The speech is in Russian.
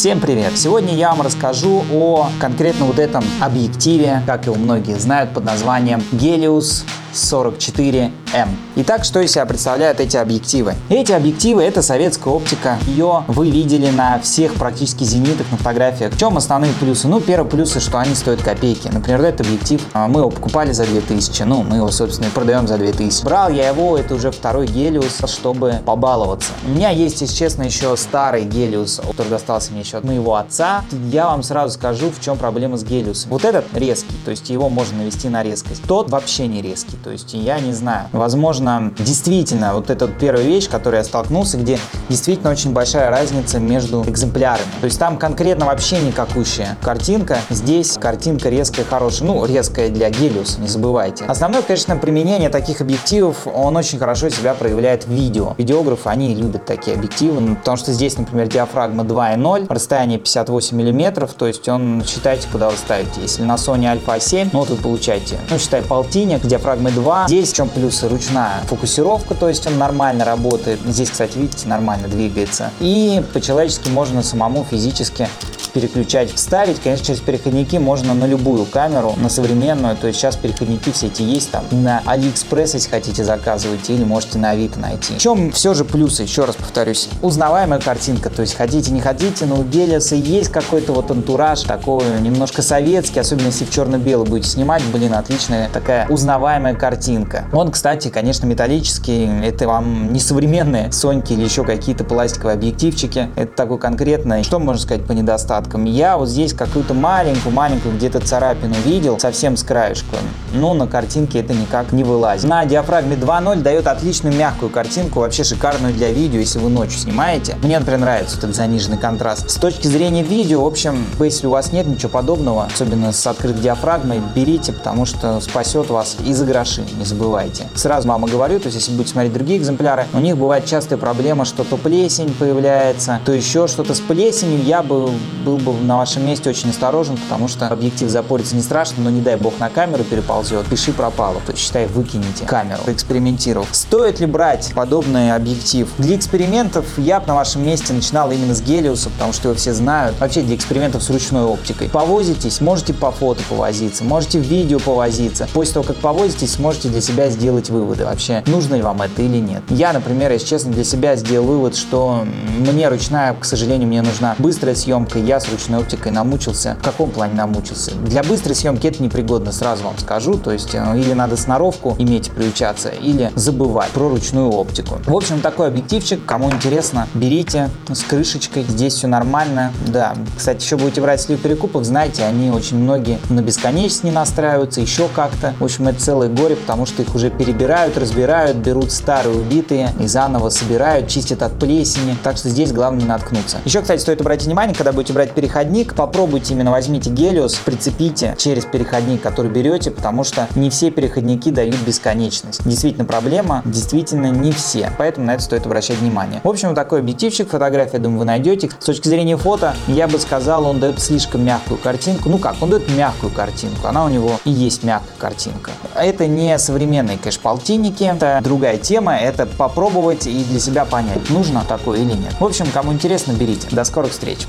Всем привет! Сегодня я вам расскажу о конкретно вот этом объективе, как его многие знают под названием Helios 44 М. Итак, что из себя представляют эти объективы? Эти объективы это советская оптика. Ее вы видели на всех практически зенитах на фотографиях. В чем основные плюсы? Ну, первый плюс, что они стоят копейки. Например, этот объектив а, мы его покупали за 2000. Ну, мы его, собственно, и продаем за 2000. Брал я его, это уже второй Гелиус, чтобы побаловаться. У меня есть, если честно, еще старый Гелиус, который достался мне еще от моего отца. Я вам сразу скажу, в чем проблема с Гелиусом. Вот этот резкий, то есть его можно навести на резкость. Тот вообще не резкий. То есть я не знаю. Возможно, действительно, вот эта первая вещь, которой я столкнулся, где действительно очень большая разница между экземплярами. То есть там конкретно вообще никакущая картинка. Здесь картинка резкая, хорошая. Ну, резкая для Гелиуса, не забывайте. Основное, конечно, применение таких объективов, он очень хорошо себя проявляет в видео. Видеографы, они любят такие объективы, ну, потому что здесь, например, диафрагма 2.0, расстояние 58 миллиметров, то есть он, считайте, куда вы ставите. Если на Sony Alpha 7, ну, вот вы получаете, ну, считай, полтинник, диафрагмы 2. Здесь в чем плюсы? Ручная фокусировка, то есть он нормально работает. Здесь, кстати, видите, нормально двигается. И по-человечески можно самому физически переключать, ставить. Конечно, через переходники можно на любую камеру, на современную. То есть сейчас переходники все эти есть там. На Алиэкспресс, если хотите, заказывайте. Или можете на Авито найти. В чем все же плюсы, еще раз повторюсь. Узнаваемая картинка. То есть хотите, не хотите, но у Гелиоса есть какой-то вот антураж такой немножко советский. Особенно если в черно-белый будете снимать. Блин, отличная такая узнаваемая картинка. Он, кстати, конечно, металлический. Это вам не современные Соньки или еще какие-то пластиковые объективчики. Это такой конкретный. Что можно сказать по недостаткам? Я вот здесь какую-то маленькую-маленькую где-то царапину видел, совсем с краешку. Но на картинке это никак не вылазит. На диафрагме 2.0 дает отличную мягкую картинку, вообще шикарную для видео, если вы ночью снимаете. Мне, например, нравится этот заниженный контраст. С точки зрения видео, в общем, если у вас нет ничего подобного, особенно с открытой диафрагмой, берите, потому что спасет вас и за гроши, не забывайте. Сразу мама говорю, то есть если будете смотреть другие экземпляры, у них бывает частая проблема, что то плесень появляется, то еще что-то с плесенью. Я бы был бы на вашем месте очень осторожен, потому что объектив запорится не страшно, но не дай бог на камеру переползет, пиши пропало, то есть считай выкинете камеру, экспериментировал. Стоит ли брать подобный объектив? Для экспериментов я бы на вашем месте начинал именно с Гелиуса, потому что его все знают. Вообще для экспериментов с ручной оптикой. Повозитесь, можете по фото повозиться, можете в видео повозиться. После того, как повозитесь, сможете для себя сделать выводы вообще, нужно ли вам это или нет. Я, например, если честно, для себя сделал вывод, что мне ручная, к сожалению, мне нужна быстрая съемка, я с ручной оптикой намучился. В каком плане намучился? Для быстрой съемки это непригодно, сразу вам скажу. То есть э, или надо сноровку иметь приучаться, или забывать про ручную оптику. В общем, такой объективчик. Кому интересно, берите с крышечкой. Здесь все нормально. Да, кстати, еще будете брать слив перекупов, знаете, они очень многие на бесконечность не настраиваются, еще как-то. В общем, это целое горе, потому что их уже перебирают, разбирают, берут старые убитые и заново собирают, чистят от плесени. Так что здесь главное не наткнуться. Еще, кстати, стоит обратить внимание, когда будете брать переходник, попробуйте именно возьмите Гелиос, прицепите через переходник, который берете, потому что не все переходники дают бесконечность. Действительно проблема, действительно не все, поэтому на это стоит обращать внимание. В общем, вот такой объективчик, фотография, думаю, вы найдете. С точки зрения фото, я бы сказал, он дает слишком мягкую картинку. Ну как, он дает мягкую картинку, она у него и есть мягкая картинка. Это не современные, конечно, полтинники, это другая тема, это попробовать и для себя понять, нужно такое или нет. В общем, кому интересно, берите. До скорых встреч!